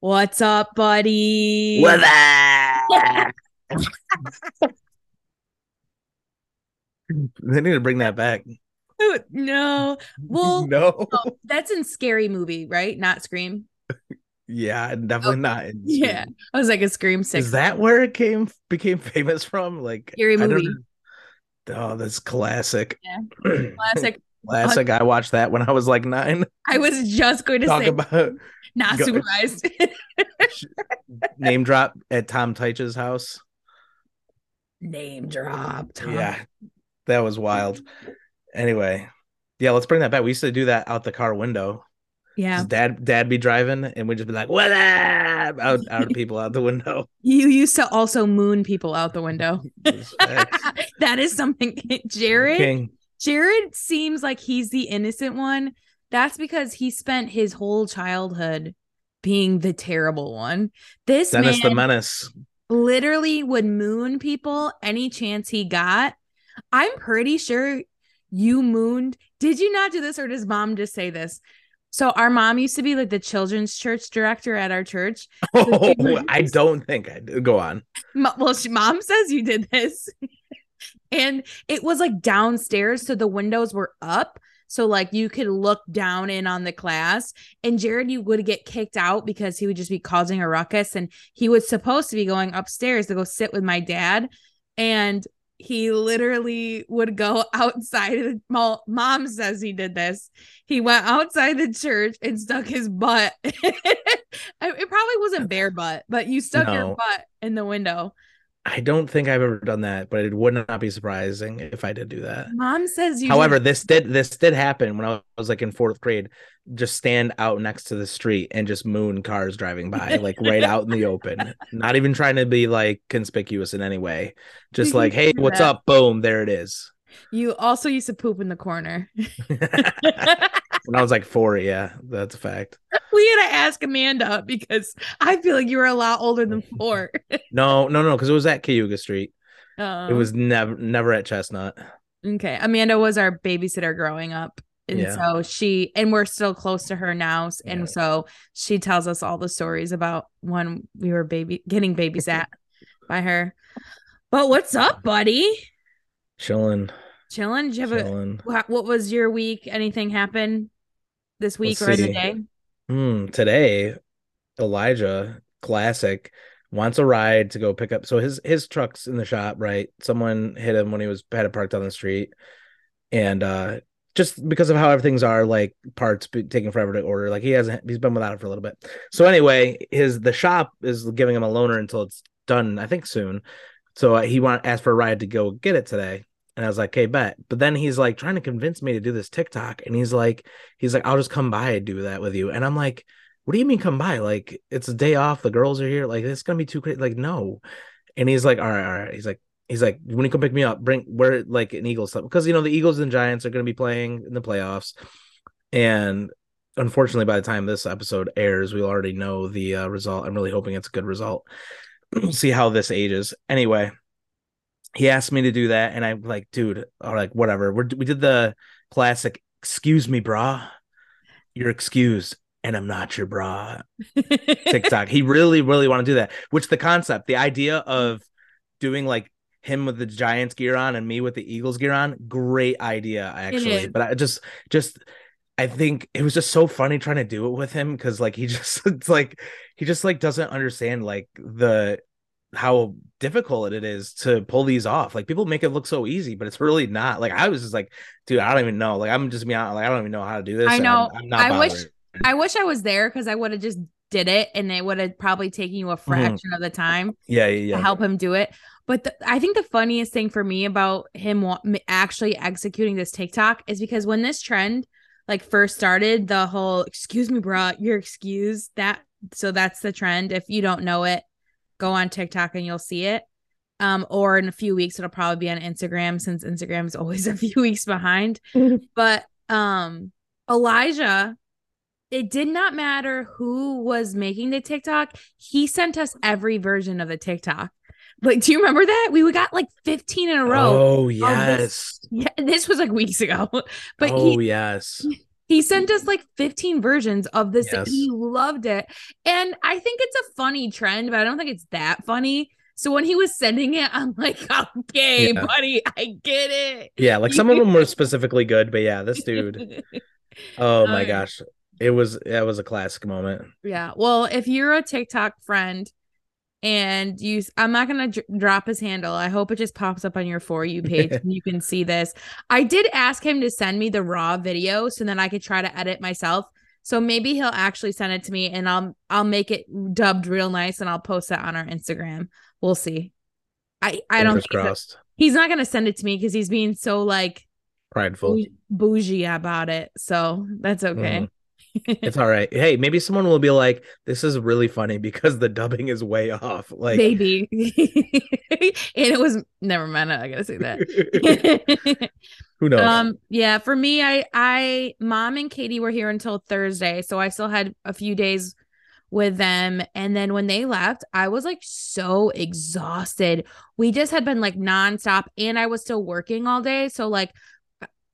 What's up, buddy? What up? they need to bring that back. no. Well, no. no, that's in Scary Movie, right? Not Scream. Yeah, definitely Oh, not. in Yeah. Scream. I was like a Scream Six. Is that where it came became famous from? Like Scary movie. Oh, that's classic. Yeah. classic? Classic. Uh, I watched that when I was like nine. I was just going to Talk say about not go- supervised. name drop at Tom Teich's house. Name drop. Tom. Yeah, that was wild. Anyway, yeah, let's bring that back. We used to do that out the car window. Yeah. Dad, dad be driving, and we'd just be like, "What up?" Out, out of people out the window. You used to also moon people out the window. That is something. Jared. King. Jared seems like he's the innocent one. That's because he spent his whole childhood being the terrible one. This Dennis man the Menace. literally would moon people any chance he got. I'm pretty sure you mooned. Did you not do this, or does mom just say this? So our mom used to be like the children's church director at our church. Oh, I don't think I do. Go on. Well, she, mom says you did this. and it was like downstairs. So the windows were up. So like you could look down in on the class. And Jared, you would get kicked out because he would just be causing a ruckus. And he was supposed to be going upstairs to go sit with my dad. And he literally would go outside of the well, mom says he did this. He went outside the church and stuck his butt. It probably wasn't bare butt, but you stuck your butt in the window. I don't think I've ever done that, but it would not be surprising if I did do that. Mom says you. However, did- this did this did happen when I was like in fourth grade. Just stand out next to the street and just moon cars driving by, like right out in the open. Not even trying to be like conspicuous in any way. Just like, hey, what's up? Boom, there it is. you also used to poop in the corner. when I was like four, yeah, that's a fact. we had to ask Amanda because I feel like you were a lot older than four. No, no, no, because it was at Cayuga Street. It Um, was never never at Chestnut. okay. Amanda was our babysitter growing up. And Yeah. so she, and we're still close to her now. And Yeah. so she tells us all the stories about when we were baby getting babysat by her. But what's up, buddy? Chilling, Chilling? Did you have a, chilling. wha- what was your week? Anything happen this week Let's or in the day? Hmm, today, Elijah, classic, wants a ride to go pick up. So his his truck's in the shop, right? Someone hit him when he was had it parked on the street, and uh just because of how everything's are, like parts be taking forever to order. Like he hasn't, he's been without it for a little bit. So anyway, his the shop is giving him a loaner until it's done. I think soon. So uh, he want asked for a ride to go get it today. And I was like, okay, bet. But then he's like trying to convince me to do this TikTok. And he's like, he's like, I'll just come by and do that with you. And I'm like, what do you mean come by? Like, it's a day off. The girls are here. Like, it's gonna be too crazy. Like, no. And he's like, all right, all right. He's like, he's like, when you come pick me up, bring where like an Eagles stuff. Because you know, the Eagles and Giants are gonna be playing in the playoffs. And unfortunately, by the time this episode airs, we'll already know the uh, result. I'm really hoping it's a good result. we'll see how this ages. Anyway, he asked me to do that, and I'm like, dude, or like whatever. We're, we did the classic, excuse me, brah. You're excused, and I'm not your bra. TikTok. he really, really want to do that. Which the concept, the idea of doing like him with the Giants gear on and me with the Eagles gear on, great idea actually. But I just, just, I think it was just so funny trying to do it with him because like he just, it's like he just like doesn't understand like the how difficult it is to pull these off. Like people make it look so easy, but it's really not. Like I was just like, dude, I don't even know. Like I'm just me. like I don't even know how to do this. I know. I'm, I'm not I wish- I wish I was there because I would have just did it and it would have probably taken you a mm-hmm. fraction of the time Yeah, yeah, to yeah. help him do it. But the, I think the funniest thing for me about him wa- actually executing this TikTok is because when this trend like first started, the whole "excuse me, bro, you're excused." That so that's the trend. If you don't know it, go on TikTok and you'll see it. Um, or in a few weeks, it'll probably be on Instagram since Instagram is always a few weeks behind. but um, Elijah, it did not matter who was making the TikTok. He sent us every version of the TikTok. Like, do you remember that? We got like 15 in a row. Oh this- yes. Yeah, this was like weeks ago. But oh he yes. He sent us like 15 versions of this. Yes. He loved it. And I think it's a funny trend, but I don't think it's that funny. So when he was sending it, I'm like, okay, Yeah. buddy, I get it. Yeah, like some of them were specifically good, but yeah, this dude. Oh my Okay. gosh. It was that was a classic moment. Yeah. Well, if you're a TikTok friend and you, I'm not going to dr- drop his handle. I hope it just pops up on your For You page and you can see this. I did ask him to send me the raw video so then I could try to edit myself. So maybe he'll actually send it to me and I'll I'll make it dubbed real nice and I'll post it on our Instagram. We'll see. I I don't crossed. he's not going to send it to me because he's being so like Prideful. bougie about it. So that's okay. Mm. It's all right. Hey, maybe someone will be like, "This is really funny because the dubbing is way off." Like, Maybe. and it was never mind. I gotta say that. who knows? um, yeah, for me, I I mom and Katie were here until Thursday, so I still had a few days with them. And then when they left, I was like so exhausted. We just had been like nonstop, and I was still working all day. So like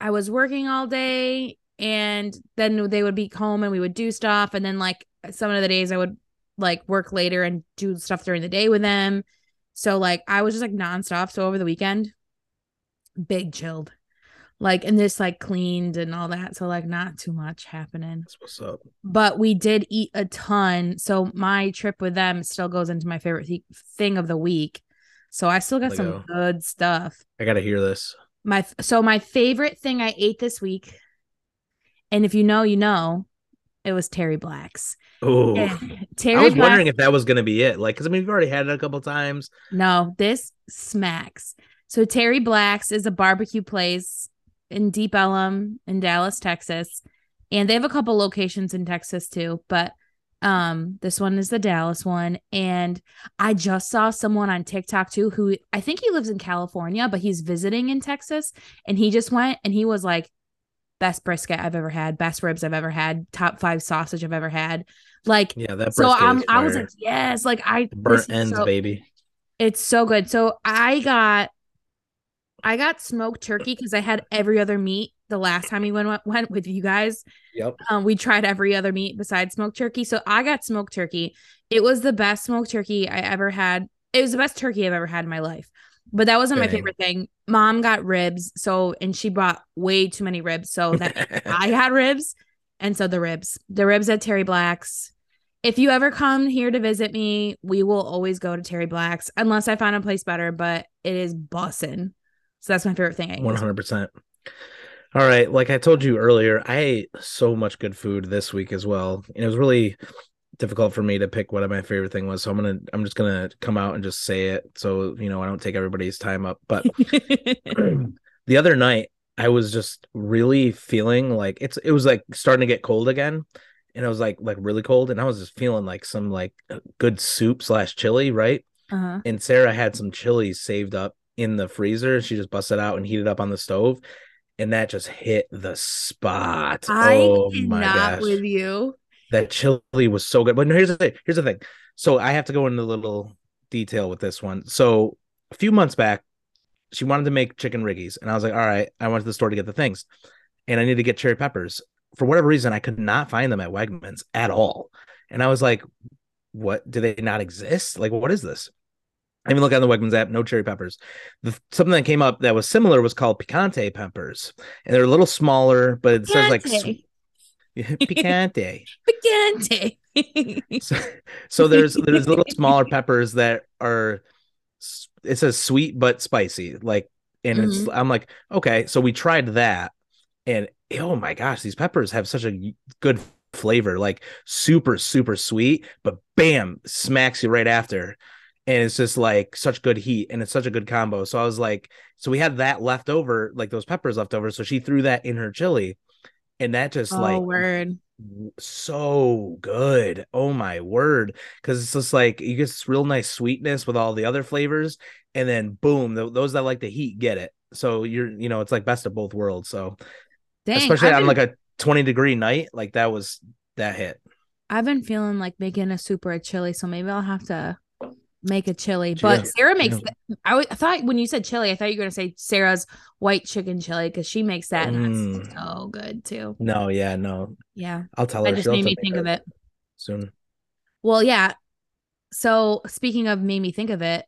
I was working all day, and then they would be home and we would do stuff. And then like some of the days I would like work later and do stuff during the day with them. So like I was just like nonstop. So over the weekend, big chilled. Like and this like cleaned and all that. So like not too much happening. That's what's up. But we did eat a ton. So my trip with them still goes into my favorite th- thing of the week. So I still got some good stuff. I gotta hear this. My so my favorite thing I ate this week, and if you know, you know, it was Terry Black's. Oh, Terry I was Black- wondering if that was gonna be it. Like, because I mean, we've already had it a couple times. No, this smacks. So Terry Black's is a barbecue place in Deep Ellum in Dallas, Texas. And they have a couple locations in Texas too, but um this one is the Dallas one and I just saw someone on TikTok too who I think he lives in California, but he's visiting in Texas and he just went and he was like best brisket I've ever had, best ribs I've ever had, top 5 sausage I've ever had. Like Yeah, that. so I'm I was like yes, like I burnt this ends, so- baby. it's so good. So I got I got smoked turkey because I had every other meat the last time we went went with you guys. Yep. Um, we tried every other meat besides smoked turkey. So I got smoked turkey. It was the best smoked turkey I ever had. It was the best turkey I've ever had in my life. But that wasn't my favorite thing. Mom got ribs, so and she bought way too many ribs. So that I had ribs, and so the ribs, the ribs at Terry Black's. If you ever come here to visit me, we will always go to Terry Black's unless I find a place better. But it is bussin'. So that's my favorite thing. One hundred percent. All right, like I told you earlier, I ate so much good food this week as well, and it was really difficult for me to pick what my favorite thing was. So I'm gonna, I'm just gonna come out and just say it, so you know I don't take everybody's time up. But the other night, I was just really feeling like it's, it was like starting to get cold again, and it was like like really cold, and I was just feeling like some like good soup slash chili, right? uh-huh. and Sarah had some chili saved up in the freezer. She just busted out and heated up on the stove, and that just hit the spot. I oh my not gosh, with you. That chili was so good. But here's the thing. Here's the thing. So I have to go into a little detail with this one. So a few months back, she wanted to make chicken riggies, and I was like, all right, I went to the store to get the things, and I need to get cherry peppers. For whatever reason, I could not find them at Wegmans at all, and I was like, what? Do they not exist? Like, what is this? I even look on the Wegmans app, no cherry peppers. The, something that came up that was similar was called picante peppers, and they're a little smaller, but it says like Picante. picante. So, so there's there's little smaller peppers that are it says sweet but spicy, like, and it's mm-hmm. I'm like, okay, so we tried that, and oh my gosh, these peppers have such a good flavor, like super super sweet, but bam, smacks you right after. And it's just like such good heat and it's such a good combo. So I was like, so we had that left over, like those peppers left over. So she threw that in her chili. And that just oh, like word. so good. Oh my word. Cause it's just like you get this real nice sweetness with all the other flavors. And then boom, th- those that like the heat get it. So you're, you know, it's like best of both worlds. So Dang, especially I've on been, like a 20 degree night, like that was that hit. I've been feeling like making a a chili, so maybe I'll have to make a chili. But Yeah. Sarah makes. Yeah. I, w- I thought when you said chili, I thought you were gonna say Sarah's white chicken chili because she makes that and that's Mm. so good too. No, yeah, no. Yeah, I'll tell her. that just She'll made me think of it. soon. Well, yeah. So speaking of made me think of it,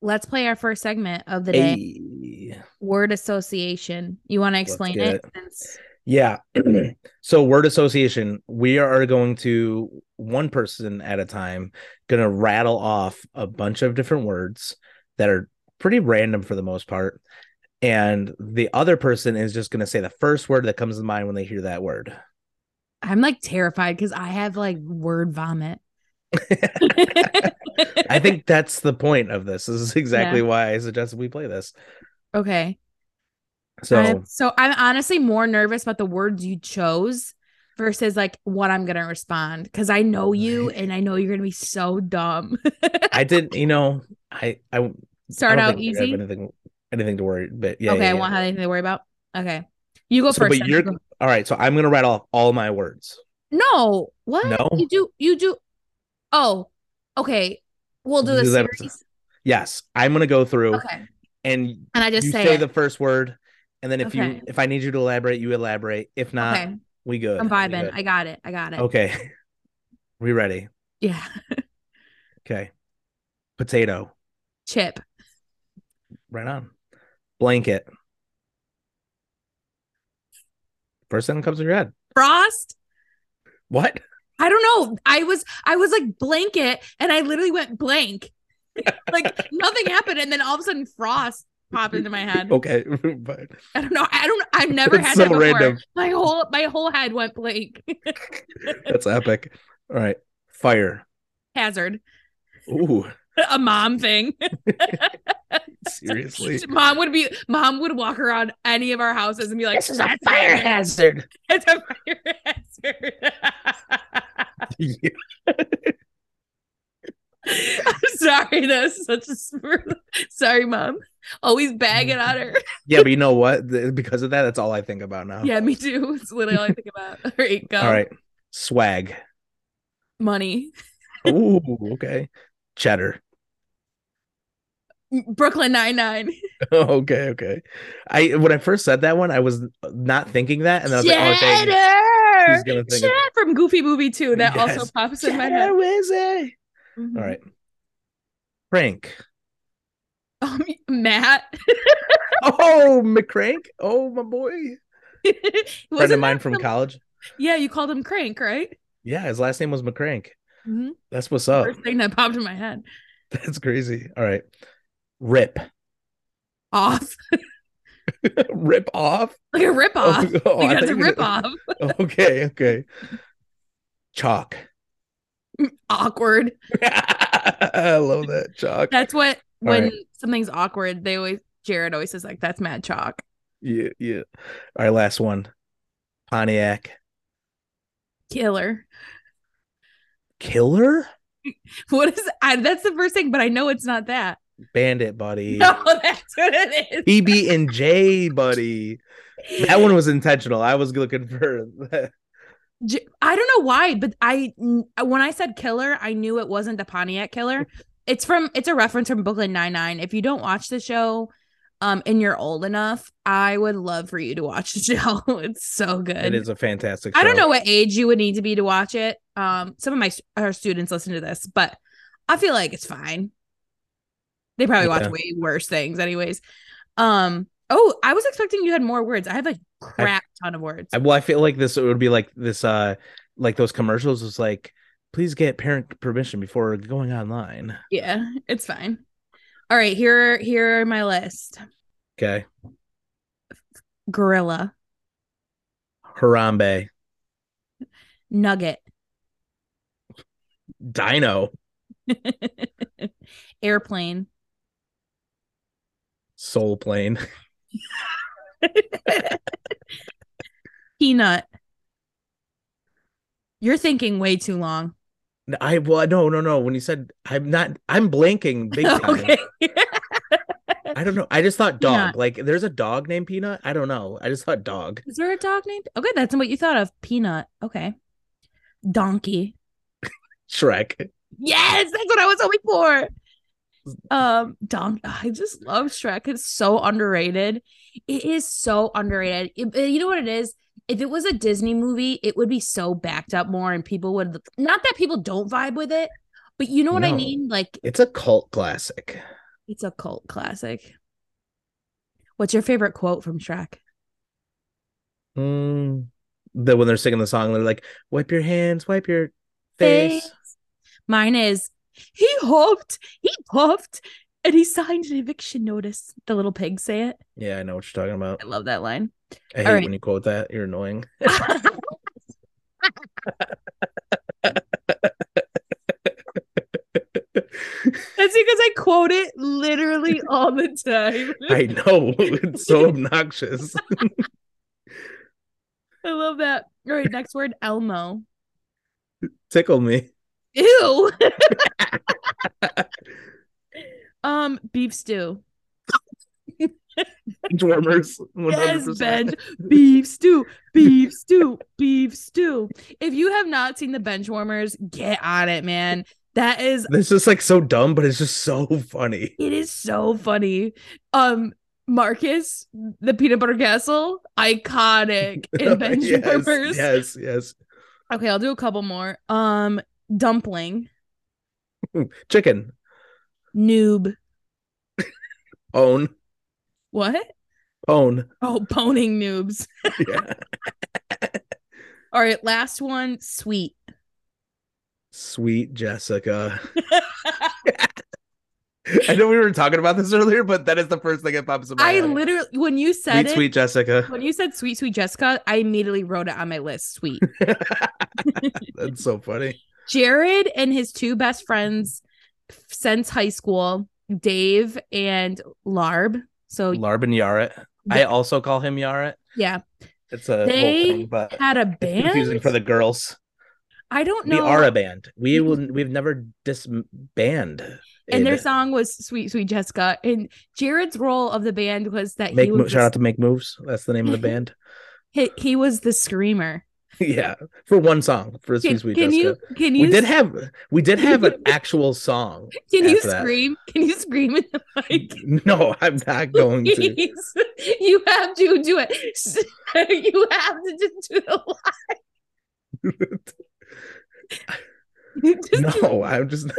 let's play our first segment of the day. Hey. Word association. You want to explain it? it. Since- Yeah. so word association, we are going to one person at a time going to rattle off a bunch of different words that are pretty random for the most part. And the other person is just going to say the first word that comes to mind when they hear that word. I'm like terrified because I have like word vomit. I think that's the point of this. This is exactly why I suggested we play this. okay. So I'm- so I'm honestly more nervous about the words you chose versus like what I'm gonna respond because I know you and I know you're gonna be so dumb. I didn't, you know, I I Start I out easy. anything anything to worry, but yeah. okay, yeah, I yeah. won't have anything to worry about. Okay, you go So, first. but you're go- all right. So I'm gonna rattle off all my words. No, what? No? you do. You do. Oh, okay. We'll do the Do that- series. Yes, I'm gonna go through Okay, and and I just you say, say, the first word, and then if Okay. you if I need you to elaborate, you elaborate. If not, okay, we good. I'm vibing. good. I got it. I got it. Okay, we ready? Yeah, Okay, potato, chip, right on. Blanket. First thing that comes to your head. frost. What? I don't know. I was I was like blanket, and I literally went blank. like nothing happened, and then all of a sudden frost popped into my head. Okay, but I don't know. I don't. I've never had so that before. random. My whole my whole head went blank. that's epic. All right, fire. Hazard, Ooh, a mom thing. seriously. mom would be. Mom would walk around any of our houses and be like, This is a fire hazard. It's a fire hazard. Yeah. I'm sorry. That's such a sorry, mom. Always bagging on her. Yeah, but you know what? Because of that, that's all I think about now. Yeah, me too. It's literally all I think about. All right, go. All right. Swag. Money. Ooh, okay. Cheddar. Brooklyn Nine Nine. okay, okay. I when I first said that one, I was not thinking that, and then I was like, oh, okay, Cheddar. he's gonna think of- from Goofy Movie too. That also Yes. pops in my head. Cheddar Mhm. All right. Prank. Um, Matt. Oh, McCrank. Oh, my boy. Friend Wasn't of mine from some- college. Yeah, you called him Crank, right? Yeah, his last name was McCrank. Mhm. That's what's up. First thing that popped in my head. That's crazy. All right. Rip. Off. Rip off. Like a rip off. Oh, oh, like that's a rip off. Okay, okay. Chalk. Awkward. I love that chalk. That's what when right. something's awkward, they always Jared always says like that's mad chalk. Yeah, yeah. All right, last one. Pontiac. Killer. Killer? What is I, that's the first thing, but I know it's not that. Bandit, buddy. No, that's what it is. PB and J, buddy. That one was intentional. I was looking for J- I don't know why, but I when I said killer, I knew it wasn't the Pontiac killer. It's from it's a reference from Brooklyn Nine Nine. If you don't watch the show, um, and you're old enough, I would love for you to watch the show. It's so good. it is a fantastic I don't know what age you would need to be to watch it. Um, some of my our students listen to this, but I feel like it's fine. They probably watch Yeah. way worse things, anyways. Um. Oh, I was expecting you had more words. I have a crap ton of words. I- well, I feel like this would be like this uh like those commercials was like please get parent permission before going online. yeah, it's fine. All right, here here are my list. Okay. Gorilla, Harambe. nugget, Dino. airplane, Soul plane. peanut. You're thinking way too long. I well no no no when you said I'm not I'm blanking big time. okay. I don't know. I just thought dog. Peanut. Like there's a dog named Peanut. I don't know. I just thought dog. Is there a dog named? Okay, that's what you thought of. Peanut. Okay. Donkey. Shrek. Yes, that's what I was hoping for. Um, Dom, I just love Shrek. It's so underrated. It is so underrated. It- you know what it is? If it was a Disney movie, it would be so backed up more, and people would not that people don't vibe with it, but you know what I mean? Like It's a cult classic. it's a cult classic. What's your favorite quote from Shrek? Mm, that when they're singing the song, they're like, "Wipe your hands, wipe your face." Mine is he huffed, he puffed, and he signed an eviction notice. The little pigs say it. Yeah, I know what you're talking about. I love that line. I hate right. when you quote that. You're annoying. That's because I quote it literally all the time. I know it's so obnoxious. I love that. All right, next word, Elmo. Tickle me. Ew. um, beef stew. Warmers. Yes, 100%. bench beef stew, beef stew, beef stew. If you have not seen the bench warmers, get on it, man. That is This is like so dumb, but it's just so funny. it is so funny. Um, Marcus, the peanut butter castle, iconic in bench yes, warmers. yes, yes. Okay, I'll do a couple more. Um, dumpling, Chicken. Noob. Own. What? Own. Oh, poning noobs. Yeah. All right, last one, sweet. Sweet Jessica. I know we were talking about this earlier, but that is the first thing that pops up. I head. literally, when you said Sweet, it, sweet Jessica. when you said sweet, sweet Jessica, I immediately wrote it on my list. Sweet. That's so funny. Jared and his two best friends since high school, Dave and Larb. So Larbin Yaret. I also call him Yaret. yeah, It's a They whole thing, but had a it's confusing band. for the girls. I don't know. We are a band. We mm-hmm. will. We've never disbanded. and their song was "Sweet Sweet Jessica." And Jared's role of the band was that make he Mo- shout out to Make Moves. That's the name of the band. he, he was the screamer. Yeah, for one song for Can, Sweet can Jessica. you can you we did have we did have an actual song. can you after that. scream? Can you scream in the mic? No, I'm not going to. You have to do it. You have to just do the do No, I'm just.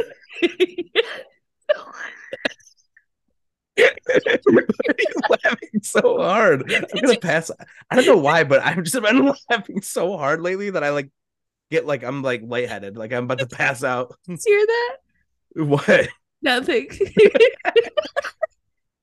laughing so hard. I'm gonna pass. I don't know why, but I've just been laughing so hard lately that I like get like I'm like lightheaded, like I'm about to pass out. Did you hear that? What? Nothing.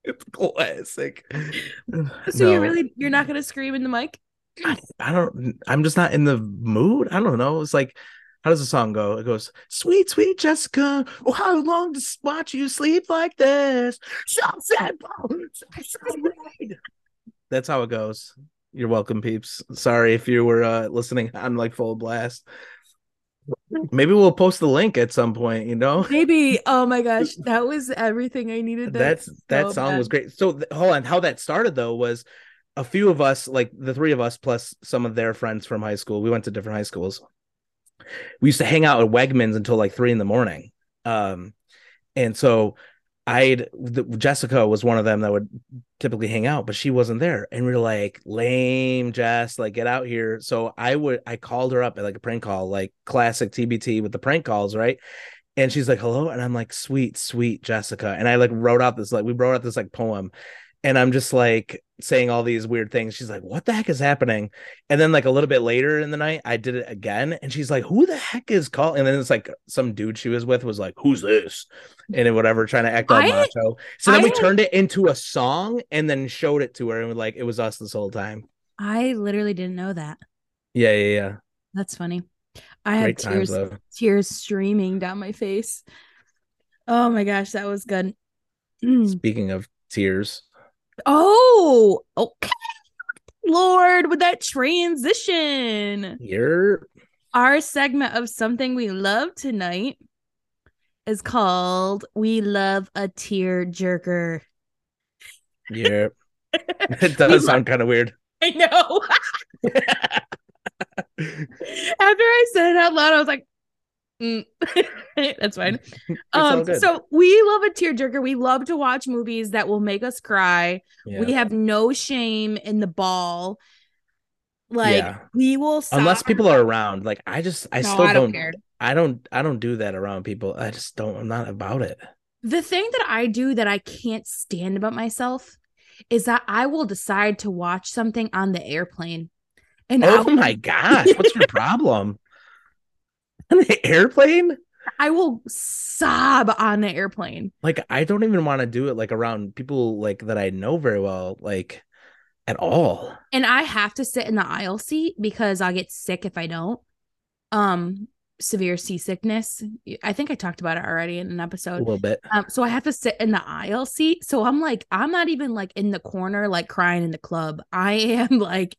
It's classic. so No, you're really you're not gonna scream in the mic? I, I don't. I'm just not in the mood. I don't know. It's like. How does the song go? It goes, "Sweet, sweet Jessica, oh, how long to watch you sleep like this?" So sad. That's how it goes. You're welcome, peeps. Sorry if you were uh, listening on like full blast. Maybe we'll post the link at some point. You know, Maybe. Oh my gosh, that was everything I needed. that's that so song was great. So th- hold on, how that started though was a few of us, like the three of us plus some of their friends from high school. We went to different high schools. We used to hang out at Wegmans until like three in the morning. Um, and so I'd Jessica was one of them that would typically hang out, but she wasn't there. And we are like, lame, Jess, like get out here. So I would I called her up at like a prank call, like classic TBT with the prank calls, right? And she's like, hello. And I'm like, sweet, sweet Jessica. And I like wrote out this, like, we wrote out this like poem. And I'm just like saying all these weird things. She's like, what the heck is happening? And then, like, a little bit later in the night, I did it again. And she's like, who the heck is calling? And then it's like some dude she was with was like, who's this? And then whatever, trying to act all I- macho. So then I we turned it into a song and then showed it to her. And we're like, it was us this whole time. I literally didn't know that. Yeah, yeah, yeah. That's funny. I had tears though. tears streaming down my face. Oh my gosh, that was good. Mm. Speaking of tears, Oh, okay. Lord, with that transition. you're Our segment of something we love tonight is called We Love a Tear Jerker. you're it does sound kind of weird. I know. After I said it out loud, I was like, Mm. That's fine. Um, so we love a tearjerker. We love to watch movies that will make us cry. Yeah. We have no shame in the ball. Like Yeah. we will Unless people are around. Like I just I No, still I don't, don't. I don't I don't do that around people. I just don't I'm not about it. The thing that I do that I can't stand about myself is that I will decide to watch something on the airplane. And Oh will- my gosh, what's your problem? On the airplane? I will sob on the airplane. Like I don't even want to do it like around people like that I know very well, like at all. And I have to sit in the aisle seat because I get sick if I don't. Um severe seasickness. I think I talked about it already in an episode. A little bit. Um, so I have to sit in the aisle seat. So I'm like, I'm not even like in the corner, like crying in the club. I am like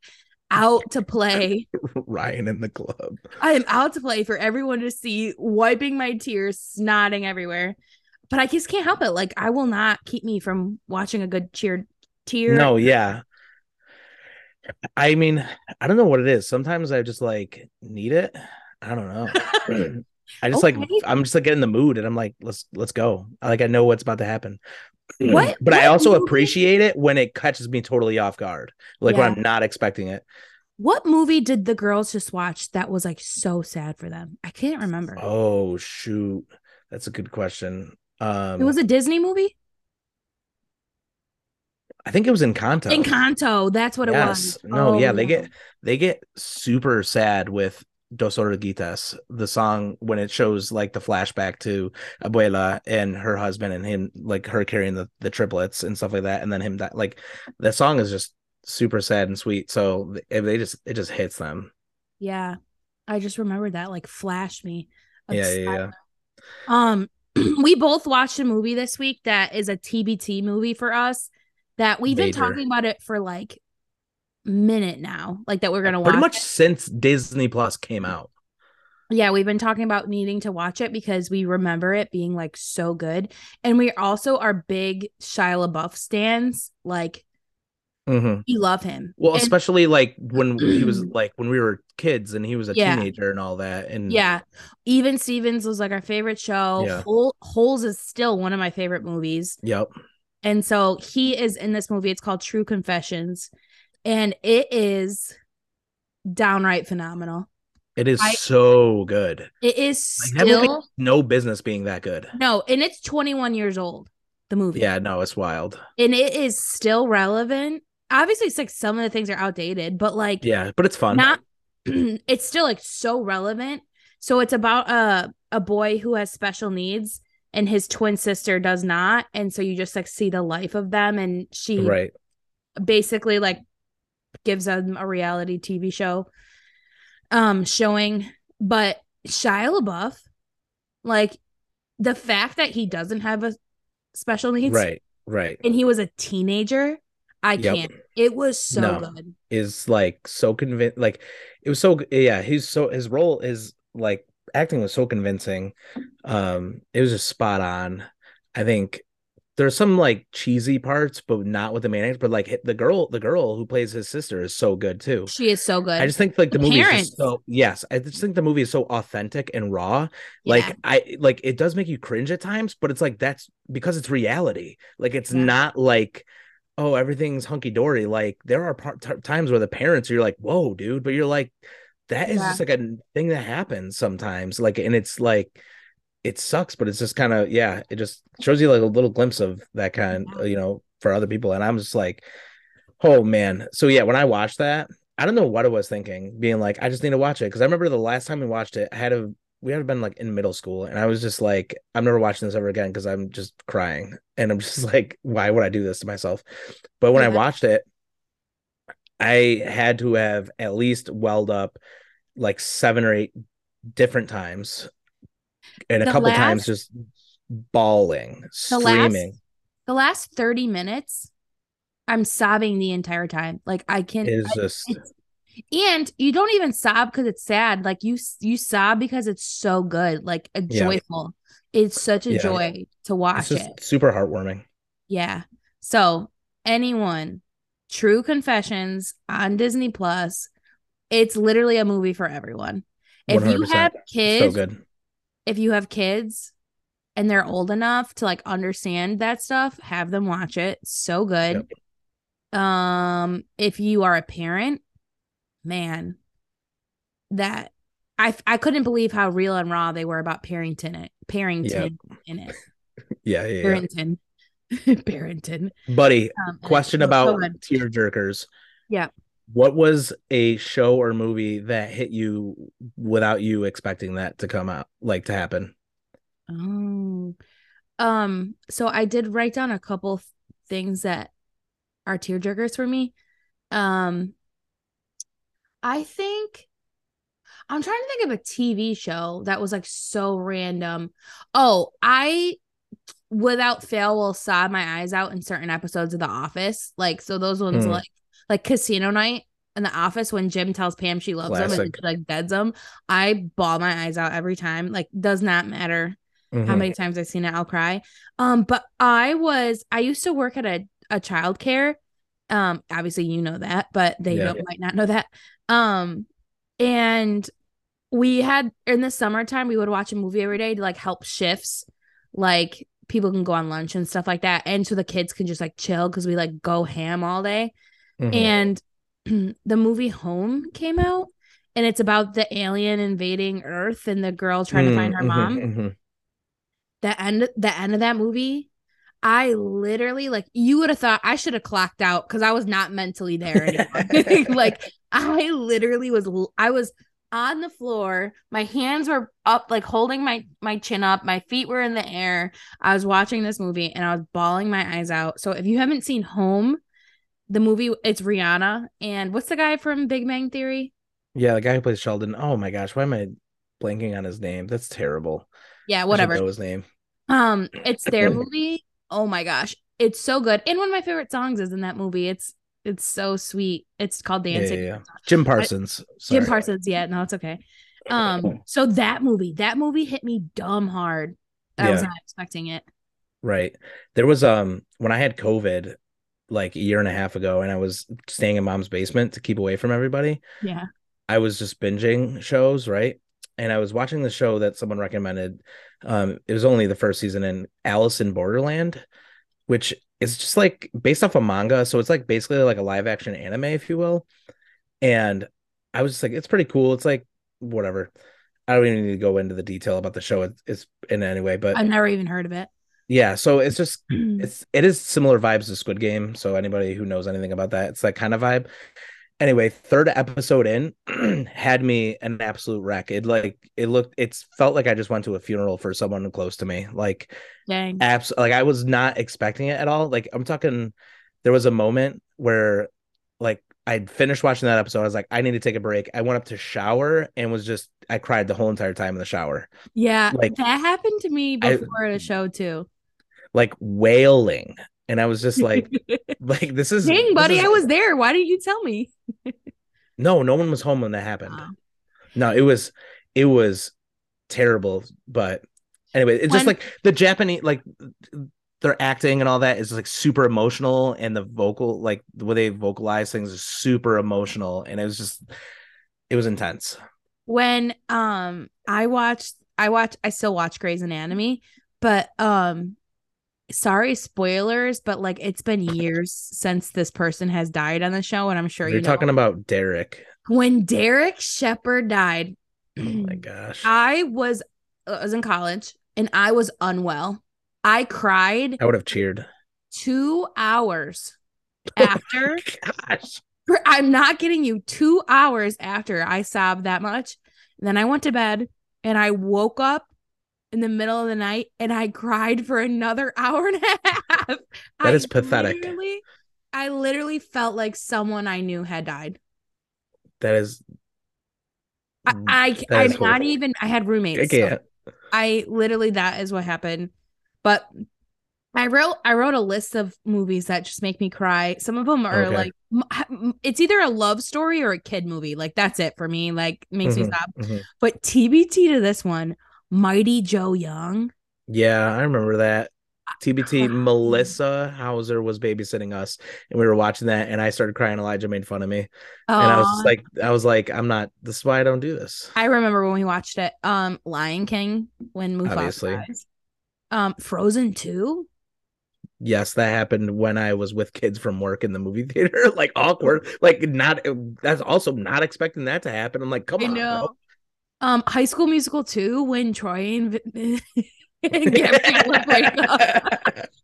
out to play. Ryan in the club. I am out to play for everyone to see, wiping my tears, snotting everywhere. But I just can't help it. Like, I will not keep me from watching a good cheer tear. No, yeah. I mean, I don't know what it is. Sometimes I just like need it. I don't know. I just like I'm just like getting the mood and I'm like, let's let's go. Like I know what's about to happen. What- But I also movie- appreciate it when it catches me totally off guard. Like when I'm not expecting it. What movie did the girls just watch that was like so sad for them? I can't remember. Oh shoot. That's a good question. Um it was a Disney movie? I think it was in Encanto. Encanto. That's what it was. No, Oh, yeah, they get they get super sad with Dos Oruguitas, the song when it shows like the flashback to Abuela and her husband and him like her carrying the, the triplets and stuff like that, and then him that like that song is just super sad and sweet. So they, they just it just hits them. Yeah. I just remembered that like flash me. Yeah, yeah, yeah. Um we both watched a movie this week that is a TBT movie for us that we've been talking about it for like minute now. Like that we're to watch. Pretty much it. since Disney Plus came out. Yeah, we've been talking about needing to watch it because we remember it being like so good. And we also are big Shia LaBeouf stands. Like Mhm. we love him. Well, And- especially like when he was like when we were kids and he was a Yeah. teenager and all that. And Yeah. Even Stevens was like our favorite show. Yeah. Hole- Holes is still one of my favorite movies. yep. And so he is in this movie. It's called True Confessions. And it is downright phenomenal. It is I- so good. It is Like, still No business being that good. no, and it's 21 years old, the movie. Yeah, no, it's wild. And it is still relevant. Obviously, it's like some of the things are outdated, but like Yeah, but it's fun. not it's still like so relevant. So it's about a a boy who has special needs and his twin sister does not. And so you just like see the life of them and she right. basically like gives them a reality TV show um showing but Shia LaBeouf like the fact that he doesn't have a special needs Right. Right. and he was a teenager I Yep. can't it was so No. good Is like so convinced. Like it was so. Yeah, he's so his role is like acting was so convincing. Um, it was just spot on. I think there's some like cheesy parts, but not with the main actor. But like the girl, the girl who plays his sister is so good too. she is so good I just think like the, The movie is just so yes, I just think the movie is so authentic and raw. Like Yeah. I like it does make you cringe at times, but it's like that's because it's reality. Like it's Yeah. not like oh everything's hunky dory. Like there are part- t- times where the parents you're like whoa dude, but you're like that is Yeah. just like a thing that happens sometimes. Like and it's like it sucks, but it's just kind of yeah. It just shows you like a little glimpse of that kind, Yeah. you know, for other people. And I'm just like, oh man. So yeah, when I watched that, I don't know what I was thinking, being like, I just need to watch it because I remember the last time we watched it, I had a we had been like in middle school, and I was just like, I'm never watching this ever again because I'm just crying, and I'm just like, why would I do this to myself? But when I watched it, I had to have at least welled up like seven or eight different times, and a couple times just bawling, The last- screaming. the last 30 minutes I'm sobbing the entire time like I can Is just and you don't even sob because it's sad like you you sob because it's so good like a Yeah. joyful it's such a Yeah. joy to watch it's just it super heartwarming. yeah so anyone true confessions on disney plus it's literally a movie for everyone if you 100%. have So kids good. If you have kids and they're old enough to like understand that stuff, have them watch it. So good. Um, if you are a parent, man, that I I couldn't believe how real and raw they were about Parrington it Parrington in it. Yeah, yeah, yeah. Barrington. Buddy, Um, question so about tear jerkers. Yeah. What was a show or movie that hit you without you expecting that to come out, like to happen? Oh. Um, so I did write down a couple things that are tearjerkers for me. Um, I think I'm trying to think of a TV show that was like so random. Oh, I without fail will sob my eyes out in certain episodes of The Office. Like so those ones Hmm. like like Casino Night in The Office when Jim tells Pam she loves him and she like beds him. I bawl my eyes out every time. Like does not matter how Mhm. many times I've seen it, I'll cry. Um, but I was I used to work at a a childcare. Um, obviously you know that, but they Yeah. might not know that. Um, and we had in the summertime we would watch a movie every day to like help shifts, like people can go on lunch and stuff like that, and so the kids can just like chill because we like go ham all day Mhm. and the movie Home came out and it's about the alien invading Earth and the girl trying to find her Mhm, mom. mhm. The end the end of that movie, I literally like you would have thought I should have clocked out because I was not mentally there anymore. like I literally was I was on the floor, my hands were up, like holding my my chin up, my feet were in the air. I was watching this movie and I was bawling my eyes out. So if you haven't seen Home, the movie it's Rihanna and what's the guy from Big Bang Theory? Yeah, the guy who plays Sheldon. Oh my gosh, why am I blanking on his name? That's terrible. Yeah, I whatever. know his name. Um, it's their movie. Oh my gosh, it's so good. And one of my favorite songs is in that movie. It's it's so sweet. It's called Dancing. yeah, yeah. Jim Parsons. Jim Parsons. Yeah, no, it's okay. Um, so that movie, that movie hit me dumb hard. I was not expecting it. Right. There was um when I had COVID like a year and a half ago and I was staying in mom's basement to keep away from everybody. Yeah. I was just binging shows, right? And I was watching the show that someone recommended. Um, it was only the first season in Alice in Borderland, which is just like based off a manga. So it's like basically like a live action anime, if you will. And I was just like, it's pretty cool. It's like whatever. I don't even need to go into the detail about the show. It's, it's in any way, but I've never even heard of it. Yeah. So it's just mm-hmm. it's it's similar vibes to Squid Game. So anybody who knows anything about that, it's that kind of vibe. Anyway, third episode in had me an absolute wreck. It like it looked it's felt like I just went to a funeral for someone close to me. Like dang. abs like I was not expecting it at all. Like I'm talking there was a moment where like I'd finished watching that episode. I was like, I need to take a break. I went up to shower and was just I cried the whole entire time in the shower. Yeah, like, that happened to me I- before the show too. Like wailing. And I was just like, like this is Dang, buddy, is- I was there. Why didn't you tell me? No, no one was home when that happened. Oh. No, it was it was terrible. But anyway, it's just like the Japanese like their acting and all that is like super emotional and the vocal like the way they vocalize things is super emotional and it was just it was intense. when um I watched I watch I still watch Grey's Anatomy, but um sorry spoilers, but like it's been years since this person has died on the show, and I'm sure You're you know talking about Derek. when Derek Shepherd died. Oh my gosh. I was I was in college and I was unwell. I cried I would have cheered. two hours oh after. Gosh. I'm not kidding you. Two hours after I sobbed that much, and then I went to bed and I woke up in the middle of the night and I cried for another hour and a half. That I is pathetic. literally- I literally felt like someone I knew had died. That is I, I I'm not even. I had roommates. I so can't. I literally that is what happened. But I wrote I wrote a list of movies that just make me cry. Some of them are Okay. like it's either a love story or a kid movie. Like that's it for me. Like makes me Mhm, stop. mhm. But TBT to this one, Mighty Joe Young. Yeah, I remember that. TBT Melissa Hauser was babysitting us and we were watching that and I started crying. Elijah made fun of me. And I was like, I was like, I'm not this is why I don't do this. I remember when we watched it. Um, Lion King when Mufasa Obviously. dies. Um, Frozen 2. Yes, that happened when I was with kids from work in the movie theater. like awkward. Like not that's also not expecting that to happen. I'm like, come I on. know. bro. Um, High School Musical 2 when Troy and, and Gabriella break up.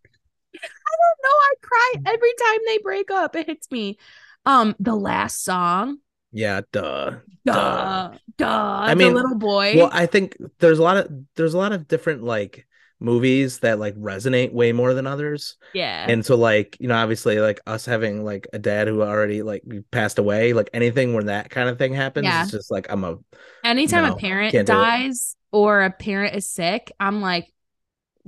No, I cry every time they break up. It hits me. Um, the last song. yeah, duh. Duh, duh. I the mean, little boy. Well, I think there's a lot of there's a lot of different like movies that like resonate way more than others. yeah. And so like, you know, obviously like us having like a dad who already like passed away, like anything where that kind of thing happens, Yeah. it's just like I'm a Anytime no, a parent can't do it. dies or a parent is sick, I'm like,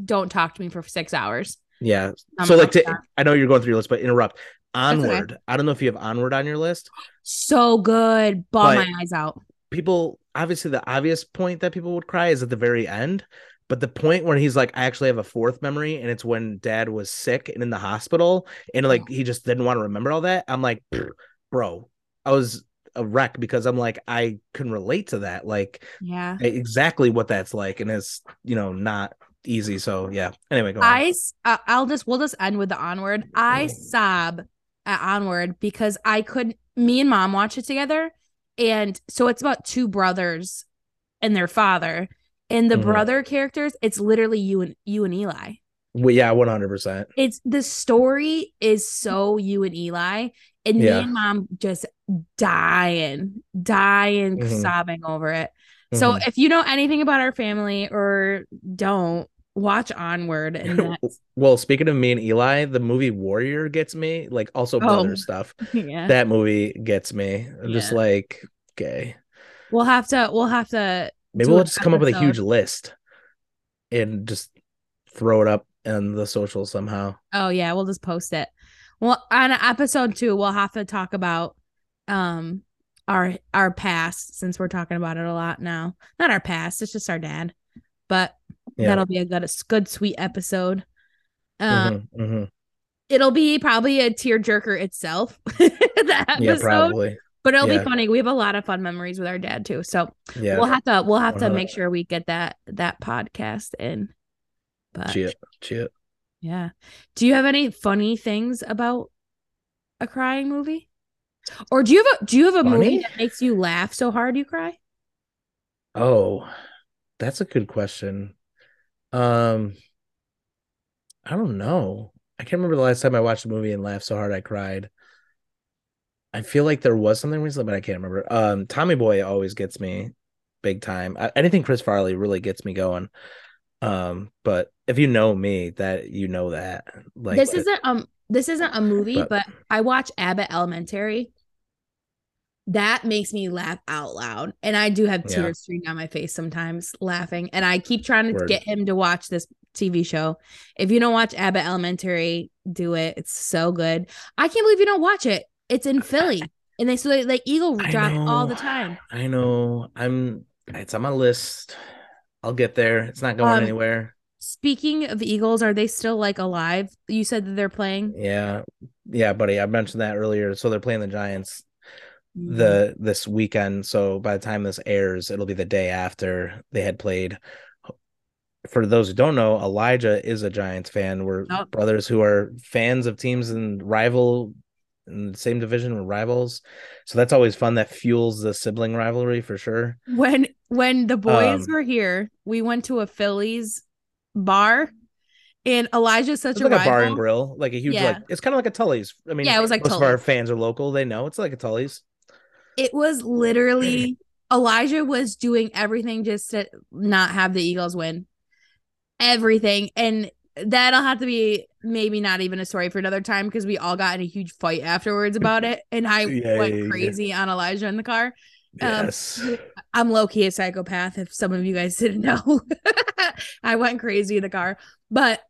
don't talk to me for six hours. yeah. I'm so like to, I know you're going through your list, but interrupt. okay. Onward. I don't know if you have Onward on your list. So good. Bawl my eyes out. people obviously the obvious point that people would cry is at the very end but the point where he's like i actually have a fourth memory and it's when dad was sick and in the hospital and like he just didn't want to remember all that i'm like bro i was a wreck because i'm like i can relate to that like Yeah. exactly what that's like and it's you know not easy so yeah anyway go on uh, I'll just we'll just end with the onward. I sob at onward because I couldn't. Me and mom watch it together, and so it's about two brothers and their father. And the Mhm. brother characters, it's literally you and you and Eli. well, yeah 100% It's the story is so you and Eli, and Yeah. me and mom just dying, dying, Mhm. sobbing over it. So Mhm. if you know anything about our family or don't, watch Onward and well speaking of me and eli the movie warrior gets me like also brother Oh. stuff yeah. that movie gets me i'm just like okay We'll have to we'll have to Maybe we'll just come up with a huge list and just throw it up in the social somehow. Oh yeah, we'll just post it. Well, on episode 2 we'll have to talk about um our our past since we're talking about it a lot now. Not our past, it's just our dad. But Yeah. that'll be a good a good sweet episode. Um Mhm, mhm. it'll be probably a tear jerker itself. that episode, Yeah, probably. But it'll Yeah. be funny. We have a lot of fun memories with our dad too. So Yeah. we'll have to we'll have to make sure we get that that podcast in. But Cheer. Cheer. yeah. Do you have any funny things about a crying movie? Or do you have a do you have a movie that makes you laugh so hard you cry? Oh, that's a good question. Um, I don't know. I can't remember the last time I watched a movie and laughed so hard I cried. I feel like there was something recently, but I can't remember. Um, Tommy Boy always gets me big time. I, anything Chris Farley really gets me going. Um, but if you know me, that you know that. Like this that- isn't um this isn't a movie, But- but I watch Abbott Elementary. That makes me laugh out loud. And I do have Yeah. tears streaming down my face sometimes laughing. And I keep trying to Word. get him to watch this TV show. If you don't watch Abbott Elementary, do it. It's so good. I can't believe you don't watch it. It's in Philly. And they so they like Eagle drop all the time. I know. I'm. It's on my list. I'll get there. It's not going Um, anywhere. Speaking of Eagles, are they still like alive? You said that they're playing. Yeah, yeah, buddy. I mentioned that earlier. So they're playing the Giants Mm-hmm. the this weekend. So by the time this airs, it'll be the day after they had played. For those who don't know, Elijah is a Giants fan. We're Oh. brothers who are fans of teams and rival in the same division, we're rivals. So that's always fun. That fuels the sibling rivalry for sure. when when the boys Um, were here, we went to a Phillies bar, and Elijah's such a like a bar and grill, like a huge Yeah. like it's kind of like a Tully's. I mean, Yeah, it was like most of our fans are local. They know it's like a Tully's. It was literally Elijah was doing everything just to not have the Eagles win, everything, and that'll have to be maybe not even a story for another time because we all got in a huge fight afterwards about it, and I Yeah, went yeah, yeah. crazy on Elijah in the car. Um, Yes. I'm low key a psychopath. If some of you guys didn't know, I went crazy in the car, but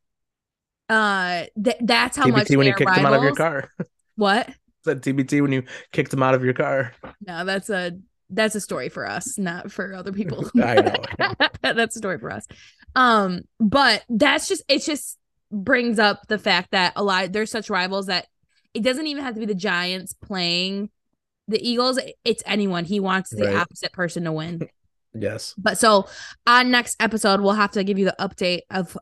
uh, th- that's how much TBT when you kicked him out of your car. What? Said TBT when you kicked him out of your car. No, that's a that's a story for us, not for other people. I know. that's a story for us. Um, but that's just it's just brings up the fact that a lot there's such rivals that it doesn't even have to be the Giants playing the Eagles. It's anyone. He wants the Right. opposite person to win. Yes. But so on next episode, we'll have to give you the update of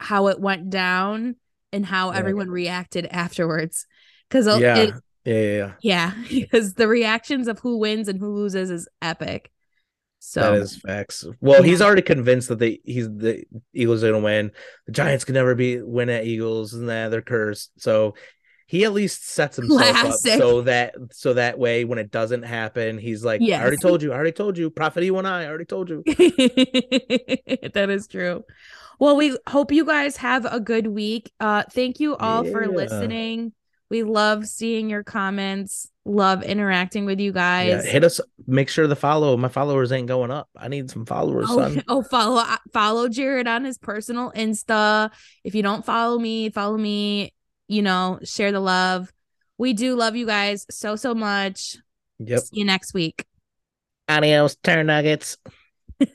how it went down and how Yeah. everyone reacted afterwards. Because Yeah. it, yeah. Yeah. Yeah. yeah, because the reactions of who wins and who loses is epic. So that is facts. Well, he's already convinced that the he's the Eagles are gonna win. The Giants can never be win at Eagles, and that they're cursed. So he at least sets himself Classic. up so that so that way when it doesn't happen, he's like, Yeah, I already told you, I already told you, Prophet you and I, I already told you. that is true. Well, we hope you guys have a good week. Uh thank you all for listening. We love seeing your comments, love interacting with you Yeah, guys. hit us. Make sure the follow. My followers ain't going up. I need some followers, Oh, son. oh, follow uh, follow Jared on his personal Insta. If you don't follow me, follow me. You know, share the love. We do love you guys so so much. Yep. See you next week. Adios, turn nuggets.